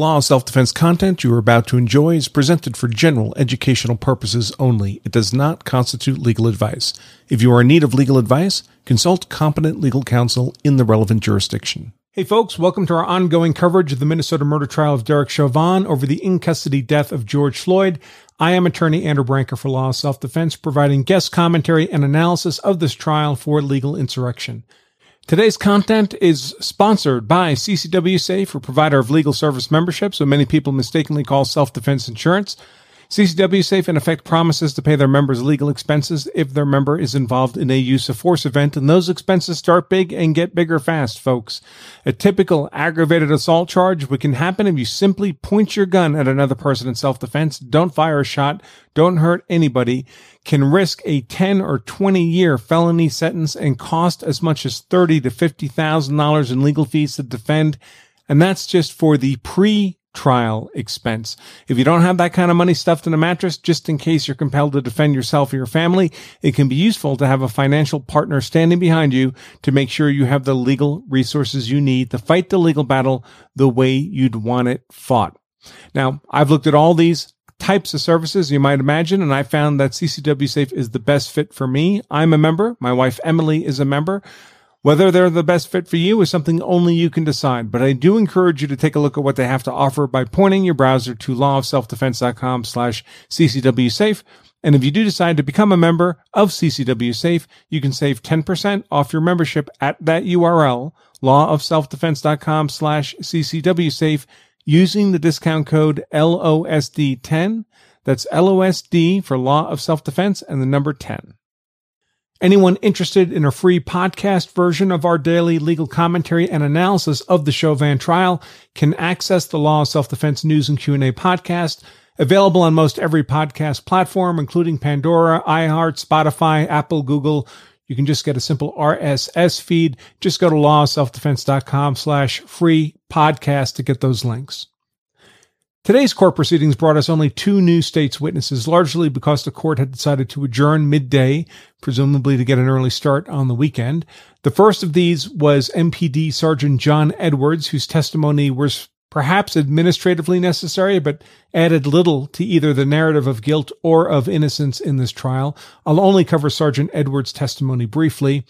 law of self defense content you are about to enjoy is presented for general educational purposes only. It does not constitute legal advice. If you are in need of legal advice, consult competent legal counsel in the relevant jurisdiction. Hey folks, welcome to our ongoing coverage of the Minnesota murder trial of Derek Chauvin over the in custody death of George Floyd. I am attorney Andrew Branca for Law of Self Defense, providing guest commentary and analysis of this trial for legal insurrection. Today's content is sponsored by CCW Safe, a provider of legal service membership, so many people mistakenly call self-defense insurance. CCW Safe in effect promises to pay their members legal expenses if their member is involved in a use of force event, and those expenses start big and get bigger fast, folks. A typical aggravated assault charge, which can happen if you simply point your gun at another person in self-defense, don't fire a shot, don't hurt anybody, can risk a 10 or 20 year felony sentence and cost as much as 30 to $50,000 in legal fees to defend. And that's just for the pre trial expense. If you don't have that kind of money stuffed in a mattress, just in case you're compelled to defend yourself or your family, it can be useful to have a financial partner standing behind you to make sure you have the legal resources you need to fight the legal battle the way you'd want it fought. Now, I've looked at all these types of services you might imagine, and I found that CCW Safe is the best fit for me. I'm a member. My wife Emily is a member. Whether they're the best fit for you is something only you can decide, but I do encourage you to take a look at what they have to offer by pointing your browser to lawofselfdefense.com slash CCW Safe. And if you do decide to become a member of CCW Safe, you can save 10% off your membership at that URL, lawofselfdefense.com slash CCW Safe, using the discount code LOSD10. That's LOSD for Law of Self Defense and the number 10. Anyone interested in a free podcast version of our daily legal commentary and analysis of the Chauvin trial can access the Law of Self-Defense News and Q&A podcast, available on most every podcast platform, including Pandora, iHeart, Spotify, Apple, Google. You can just get a simple RSS feed. Just go to lawofselfdefense.com slash free podcast to get those links. Today's court proceedings brought us only two new state's witnesses, largely because the court had decided to adjourn midday, presumably to get an early start on the weekend. The first of these was MPD Sergeant John Edwards, whose testimony was perhaps administratively necessary, but added little to either the narrative of guilt or of innocence in this trial. I'll only cover Sergeant Edwards' testimony briefly.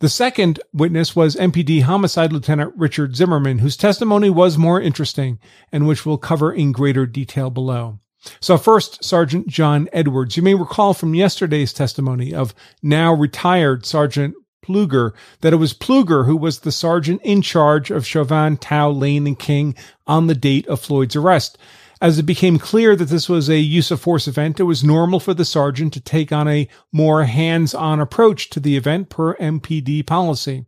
The second witness was MPD Homicide Lieutenant Richard Zimmerman, whose testimony was more interesting and which we'll cover in greater detail below. So first, Sergeant John Edwards. You may recall from yesterday's testimony of now retired Sergeant Pleoger that it was Pleoger who was the sergeant in charge of Chauvin, Thao, Lane, and King on the date of Floyd's arrest. As it became clear that this was a use of force event, it was normal for the sergeant to take on a more hands-on approach to the event per MPD policy.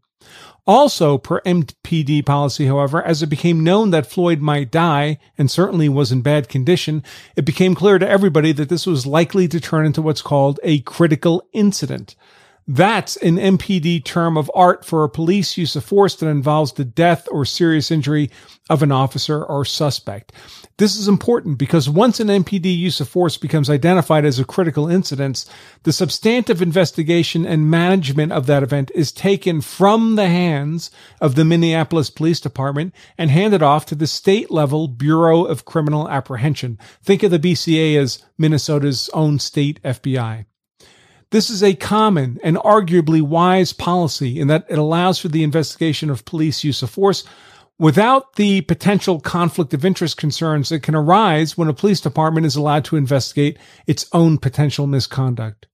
Also, per MPD policy, however, as it became known that Floyd might die and certainly was in bad condition, it became clear to everybody that this was likely to turn into what's called a critical incident. That's an MPD term of art for a police use of force that involves the death or serious injury of an officer or suspect. This is important because once an MPD use of force becomes identified as a critical incident, the substantive investigation and management of that event is taken from the hands of the Minneapolis Police Department and handed off to the state level Bureau of Criminal Apprehension. Think of the BCA as Minnesota's own state FBI. This is a common and arguably wise policy in that it allows for the investigation of police use of force without the potential conflict of interest concerns that can arise when a police department is allowed to investigate its own potential misconduct.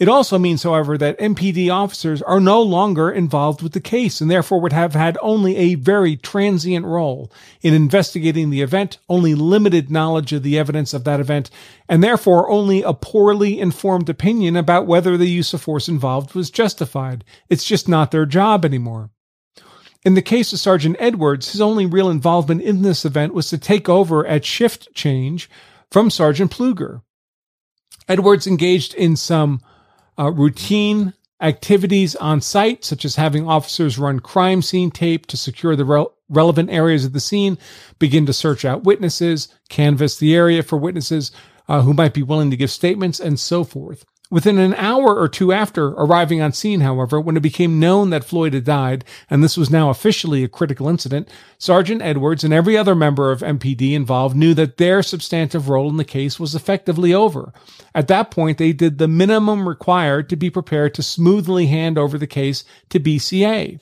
It also means, however, that MPD officers are no longer involved with the case and therefore would have had only a very transient role in investigating the event, only limited knowledge of the evidence of that event, and therefore only a poorly informed opinion about whether the use of force involved was justified. It's just not their job anymore. In the case of Sergeant Edwards, his only real involvement in this event was to take over at shift change from Sergeant Pleoger. Edwards engaged in some uh, routine activities on site, such as having officers run crime scene tape to secure the re- relevant areas of the scene, begin to search out witnesses, canvass the area for witnesses uh, who might be willing to give statements, and so forth. Within an hour or two after arriving on scene, however, when it became known that Floyd had died, and this was now officially a critical incident, Sergeant Edwards and every other member of MPD involved knew that their substantive role in the case was effectively over. At that point, they did the minimum required to be prepared to smoothly hand over the case to BCA.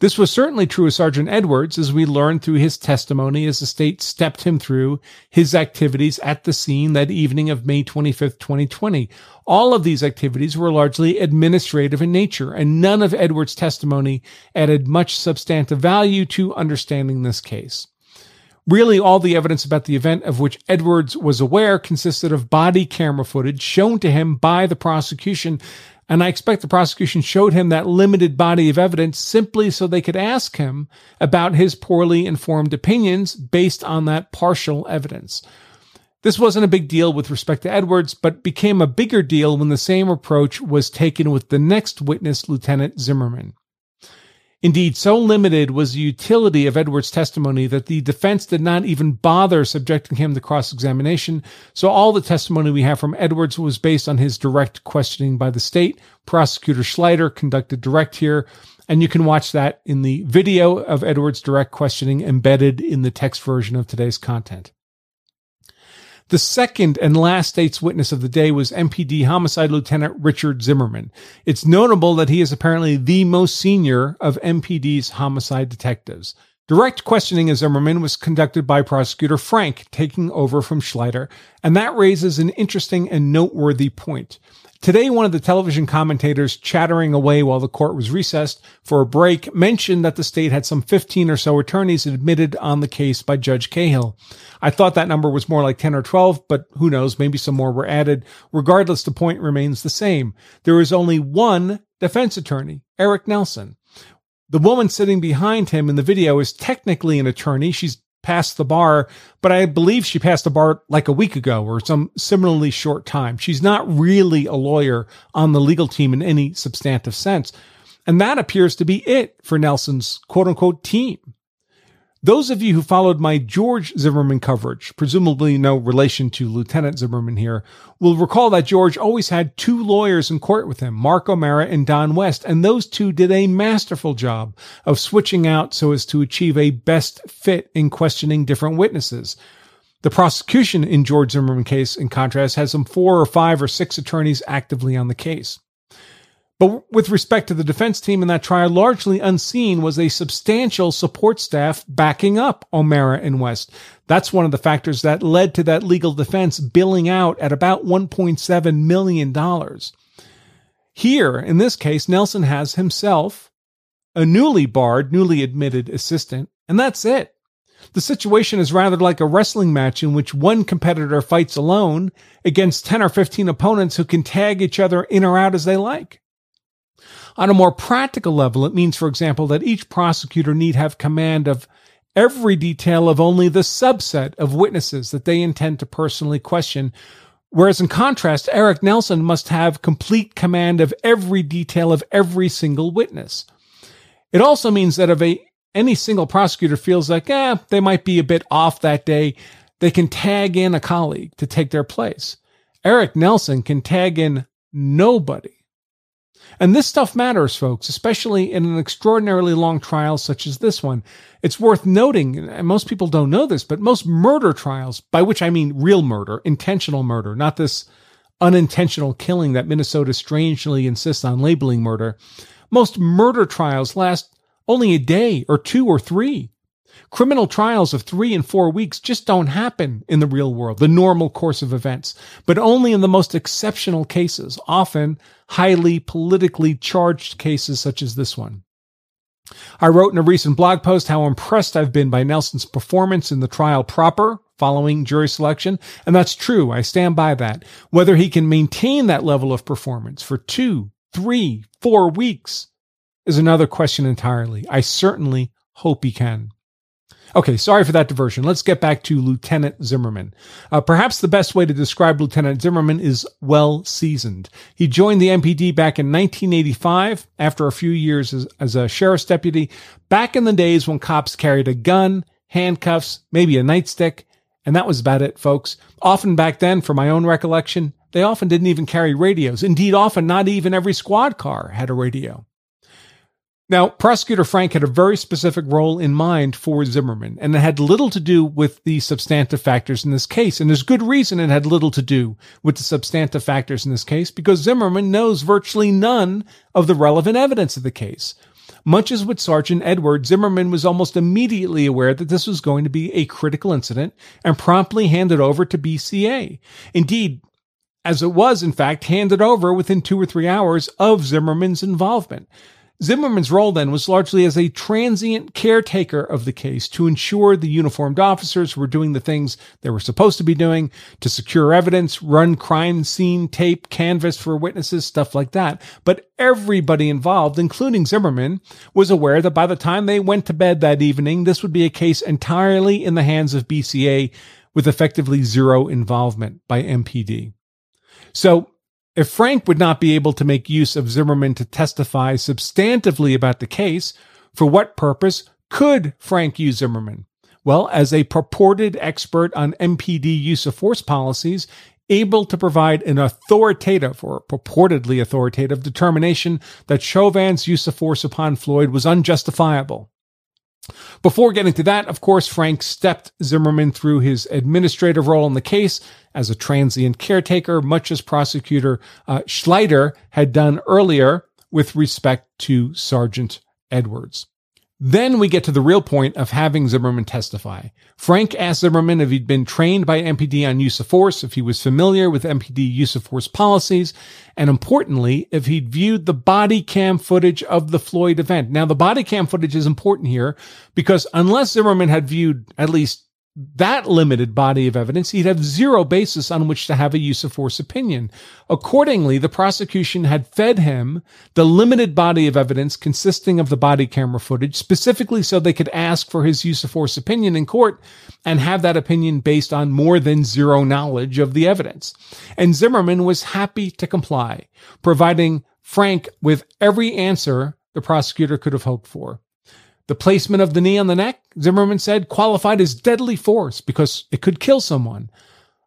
This was certainly true of Sergeant Edwards, as we learned through his testimony as the state stepped him through his activities at the scene that evening of May 25th, 2020. All of these activities were largely administrative in nature, and none of Edwards' testimony added much substantive value to understanding this case. Really, all the evidence about the event of which Edwards was aware consisted of body camera footage shown to him by the prosecution. And I expect the prosecution showed him that limited body of evidence simply so they could ask him about his poorly informed opinions based on that partial evidence. This wasn't a big deal with respect to Edwards, but became a bigger deal when the same approach was taken with the next witness, Lieutenant Zimmerman. Indeed, so limited was the utility of Edwards' testimony that the defense did not even bother subjecting him to cross examination. So all the testimony we have from Edwards was based on his direct questioning by the state. Prosecutor Schleicher conducted direct here, and you can watch that in the video of Edwards' direct questioning embedded in the text version of today's content. The second and last state's witness of the day was MPD Homicide Lieutenant Richard Zimmerman. It's notable that he is apparently the most senior of MPD's homicide detectives. Direct questioning of Zimmerman was conducted by prosecutor Frank, taking over from Schleicher, and that raises an interesting and noteworthy point. Today, one of the television commentators chattering away while the court was recessed for a break mentioned that the state had some 15 or so attorneys admitted on the case by Judge Cahill. I thought that number was more like 10 or 12, but who knows, maybe some more were added. Regardless, the point remains the same. There is only one defense attorney, Eric Nelson. The woman sitting behind him in the video is technically an attorney. She's passed the bar, but I believe she passed the bar like a week ago or some similarly short time. She's not really a lawyer on the legal team in any substantive sense. And that appears to be it for Nelson's quote unquote team. Those of you who followed my George Zimmerman coverage, presumably no relation to Lieutenant Zimmerman here, will recall that George always had two lawyers in court with him, Mark O'Mara and Don West, and those two did a masterful job of switching out so as to achieve a best fit in questioning different witnesses. The prosecution in George Zimmerman case, in contrast, has some four or five or six attorneys actively on the case. But with respect to the defense team in that trial, largely unseen was a substantial support staff backing up O'Mara and West. That's one of the factors that led to that legal defense billing out at about $1.7 million. Here, in this case, Nelson has himself a newly barred, newly admitted assistant, and that's it. The situation is rather like a wrestling match in which one competitor fights alone against 10 or 15 opponents who can tag each other in or out as they like. On a more practical level, it means, for example, that each prosecutor need have command of every detail of only the subset of witnesses that they intend to personally question. Whereas in contrast, Eric Nelson must have complete command of every detail of every single witness. It also means that if a, any single prosecutor feels like, eh, they might be a bit off that day, they can tag in a colleague to take their place. Eric Nelson can tag in nobody and this stuff matters, folks, especially in an extraordinarily long trial such as this one. It's worth noting, and most people don't know this, but most murder trials, by which I mean real murder, intentional murder, not this unintentional killing that Minnesota strangely insists on labeling murder, most murder trials last only a day or two or three. Criminal trials of three and four weeks just don't happen in the real world, the normal course of events, but only in the most exceptional cases, often highly politically charged cases such as this one. I wrote in a recent blog post how impressed I've been by Nelson's performance in the trial proper following jury selection, and that's true. I stand by that. Whether he can maintain that level of performance for two, three, four weeks is another question entirely. I certainly hope he can. Okay, sorry for that diversion. Let's get back to Lieutenant Zimmerman. Uh, perhaps the best way to describe Lieutenant Zimmerman is well seasoned. He joined the MPD back in 1985 after a few years as, as a sheriff's deputy, back in the days when cops carried a gun, handcuffs, maybe a nightstick, and that was about it, folks. Often back then, from my own recollection, They often didn't even carry radios. Indeed, often not even every squad car had a radio. Now, prosecutor Frank had a very specific role in mind for Zimmerman, and it had little to do with the substantive factors in this case. And there's good reason it had little to do with the substantive factors in this case, because Zimmerman knows virtually none of the relevant evidence of the case. Much as with Sergeant Edward, Zimmerman was almost immediately aware that this was going to be a critical incident and promptly handed over to BCA. Indeed, as it was, in fact, handed over within two or three hours of Zimmerman's involvement. Zimmerman's role then was largely as a transient caretaker of the case to ensure the uniformed officers were doing the things they were supposed to be doing, to secure evidence, run crime scene tape, canvas for witnesses, stuff like that. But everybody involved, including Zimmerman, was aware that by the time they went to bed that evening, this would be a case entirely in the hands of BCA with effectively zero involvement by MPD. So if Frank would not be able to make use of Zimmerman to testify substantively about the case, for what purpose could Frank use Zimmerman? Well, as a purported expert on MPD use of force policies, able to provide an authoritative or purportedly authoritative determination that Chauvin's use of force upon Floyd was unjustifiable. Before getting to that, of course, Frank stepped Zimmerman through his administrative role in the case as a transient caretaker, much as prosecutor uh, Schleicher had done earlier with respect to Sergeant Edwards. Then we get to the real point of having Zimmerman testify. Frank asked Zimmerman if he'd been trained by MPD on use of force, if he was familiar with MPD use of force policies, and importantly, if he'd viewed the body cam footage of the Floyd event. Now, the body cam footage is important here because unless Zimmerman had viewed at least that limited body of evidence, he'd have zero basis on which to have a use of force opinion. Accordingly, the prosecution had fed him the limited body of evidence consisting of the body camera footage, specifically so they could ask for his use of force opinion in court and have that opinion based on more than zero knowledge of the evidence. And Zimmerman was happy to comply, providing Frank with every answer the prosecutor could have hoped for. The placement of the knee on the neck, Zimmerman said, qualified as deadly force because it could kill someone.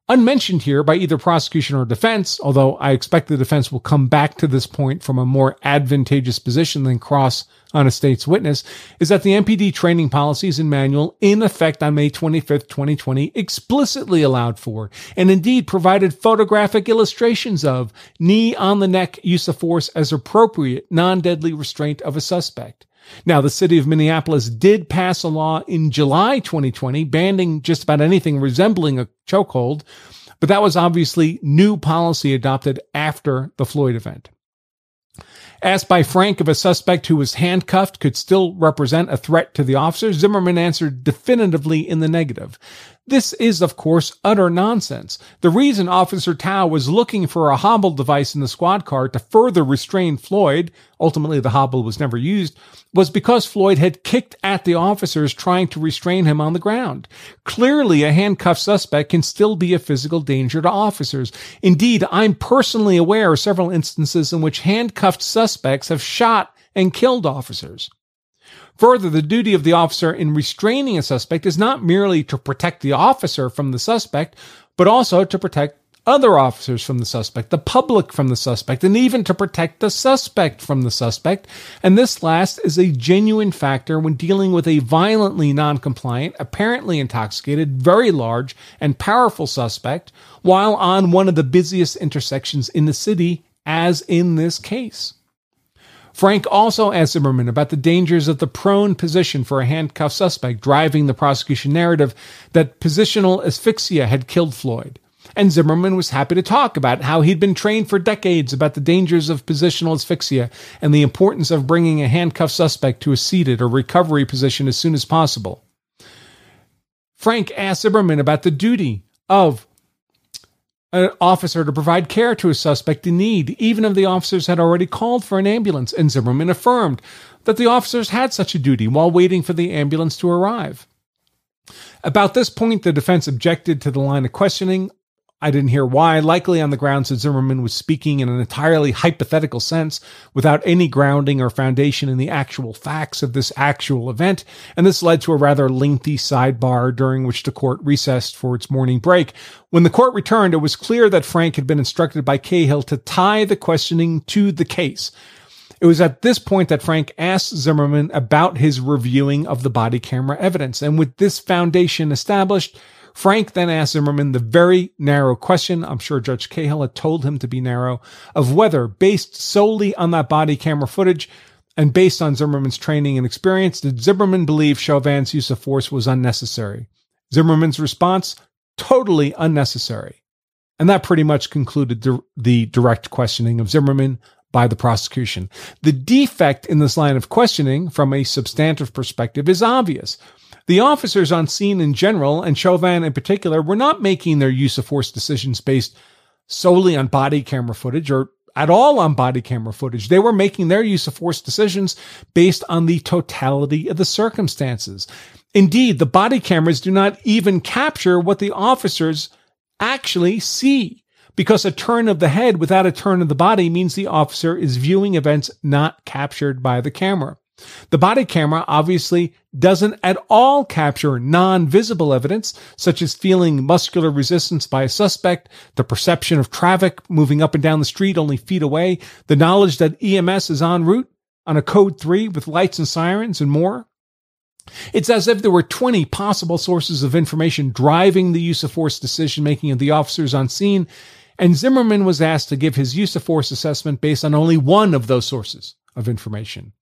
Unmentioned here by either prosecution or defense, although I expect the defense will come back to this point from a more advantageous position than cross on a state's witness, is that the MPD training policies and manual in effect on May 25th, 2020 explicitly allowed for and indeed provided photographic illustrations of knee on the neck use of force as appropriate non-deadly restraint of a suspect. Now, the city of Minneapolis did pass a law in July 2020 banning just about anything resembling a chokehold, but that was obviously new policy adopted after the Floyd event. Asked by Frank if a suspect who was handcuffed could still represent a threat to the officers, Zimmerman answered definitively in the negative. This is, of course, utter nonsense. The reason Officer Thao was looking for a hobble device in the squad car to further restrain Floyd, ultimately the hobble was never used, was because Floyd had kicked at the officers trying to restrain him on the ground. Clearly, a handcuffed suspect can still be a physical danger to officers. Indeed, I'm personally aware of several instances in which handcuffed suspects have shot and killed officers. Further, the duty of the officer in restraining a suspect is not merely to protect the officer from the suspect, but also to protect other officers from the suspect, the public from the suspect, and even to protect the suspect from the suspect. And this last is a genuine factor when dealing with a violently non-compliant, apparently intoxicated, very large and powerful suspect while on one of the busiest intersections in the city, as in this case. Frank also asked Zimmerman about the dangers of the prone position for a handcuffed suspect, driving the prosecution narrative that positional asphyxia had killed Floyd. And Zimmerman was happy to talk about how he'd been trained for decades about the dangers of positional asphyxia and the importance of bringing a handcuffed suspect to a seated or recovery position as soon as possible. Frank asked Zimmerman about the duty of an officer to provide care to a suspect in need, even if the officers had already called for an ambulance, and Zimmerman affirmed that the officers had such a duty while waiting for the ambulance to arrive. About this point, the defense objected to the line of questioning I didn't hear why, likely on the grounds that Zimmerman was speaking in an entirely hypothetical sense without any grounding or foundation in the actual facts of this actual event, and this led to a rather lengthy sidebar during which the court recessed for its morning break. When the court returned, it was clear that Frank had been instructed by Cahill to tie the questioning to the case. It was at this point that Frank asked Zimmerman about his reviewing of the body camera evidence, and with this foundation established, Frank then asked Zimmerman the very narrow question, I'm sure Judge Cahill had told him to be narrow, of whether, based solely on that body camera footage and based on Zimmerman's training and experience, did Zimmerman believe Chauvin's use of force was unnecessary? Zimmerman's response, totally unnecessary. And that pretty much concluded the direct questioning of Zimmerman by the prosecution. The defect in this line of questioning, from a substantive perspective, is obvious. The officers on scene in general, and Chauvin in particular, were not making their use of force decisions based solely on body camera footage or at all on body camera footage. They were making their use of force decisions based on the totality of the circumstances. Indeed, the body cameras do not even capture what the officers actually see because a turn of the head without a turn of the body means the officer is viewing events not captured by the camera. The body camera obviously doesn't at all capture non-visible evidence, such as feeling muscular resistance by a suspect, the perception of traffic moving up and down the street only feet away, the knowledge that EMS is en route on a code 3 with lights and sirens and more. It's as if there were 20 possible sources of information driving the use of force decision making of the officers on scene, and Zimmerman was asked to give his use of force assessment based on only one of those sources of information.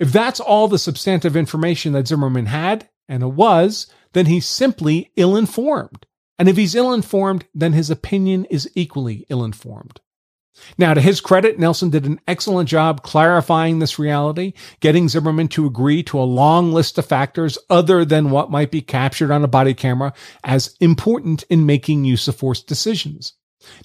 If that's all the substantive information that Zimmerman had, and it was, then he's simply ill informed. And if he's ill informed, then his opinion is equally ill informed. Now, to his credit, Nelson did an excellent job clarifying this reality, getting Zimmerman to agree to a long list of factors other than what might be captured on a body camera as important in making use of force decisions.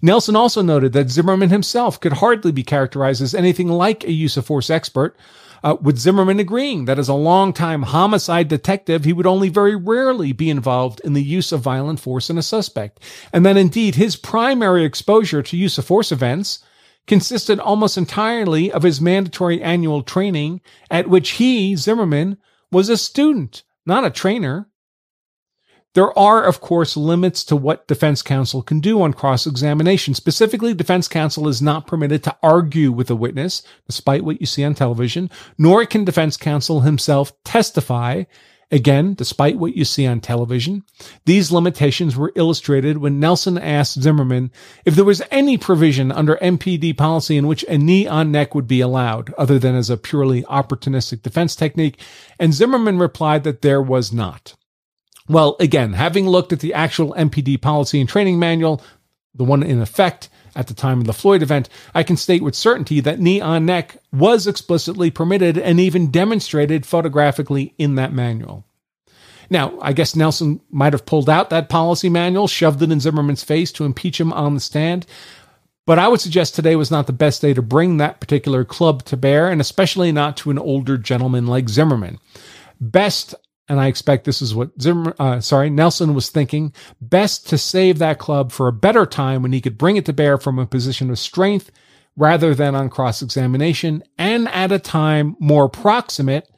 Nelson also noted that Zimmerman himself could hardly be characterized as anything like a use of force expert, uh, with Zimmerman agreeing that as a longtime homicide detective, he would only very rarely be involved in the use of violent force in a suspect, and that indeed his primary exposure to use of force events consisted almost entirely of his mandatory annual training, at which he, Zimmerman, was a student, not a trainer. There are, of course, limits to what defense counsel can do on cross examination. Specifically, defense counsel is not permitted to argue with a witness, despite what you see on television, nor can defense counsel himself testify, again, despite what you see on television. These limitations were illustrated when Nelson asked Zimmerman if there was any provision under MPD policy in which a knee on neck would be allowed, other than as a purely opportunistic defense technique, and Zimmerman replied that there was not. Well, again, having looked at the actual MPD policy and training manual, the one in effect at the time of the Floyd event, I can state with certainty that knee on neck was explicitly permitted and even demonstrated photographically in that manual. Now, I guess Nelson might have pulled out that policy manual, shoved it in Zimmerman's face to impeach him on the stand. But I would suggest today was not the best day to bring that particular club to bear, and especially not to an older gentleman like Zimmerman. Best and I expect this is what Zimmer, uh, sorry, Nelson was thinking. Best to save that club for a better time when he could bring it to bear from a position of strength rather than on cross examination and at a time more proximate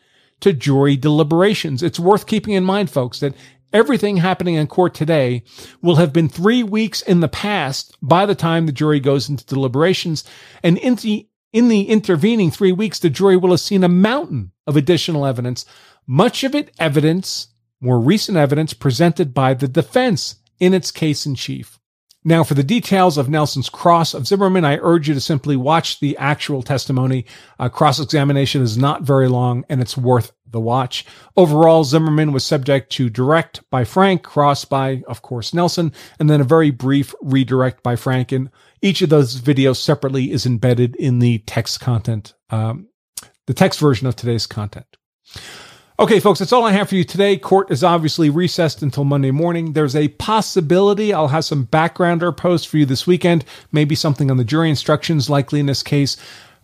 to jury deliberations. It's worth keeping in mind, folks, that everything happening in court today will have been three weeks in the past by the time the jury goes into deliberations. And in the, in the intervening three weeks, the jury will have seen a mountain of additional evidence much of it evidence, more recent evidence presented by the defense in its case in chief. Now, for the details of Nelson's cross of Zimmerman, I urge you to simply watch the actual testimony. Uh, cross examination is not very long and it's worth the watch. Overall, Zimmerman was subject to direct by Frank, cross by, of course, Nelson, and then a very brief redirect by Frank. And each of those videos separately is embedded in the text content, um, the text version of today's content. Okay, folks, that's all I have for you today. Court is obviously recessed until Monday morning. There's a possibility I'll have some backgrounder posts for you this weekend, maybe something on the jury instructions, likely in this case.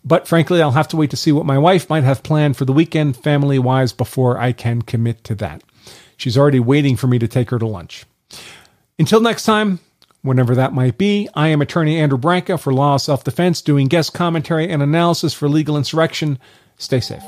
But frankly, I'll have to wait to see what my wife might have planned for the weekend, family wise, before I can commit to that. She's already waiting for me to take her to lunch. Until next time, whenever that might be. I am attorney Andrew Branca for Law of Self Defense, doing guest commentary and analysis for Legal Insurrection. Stay safe.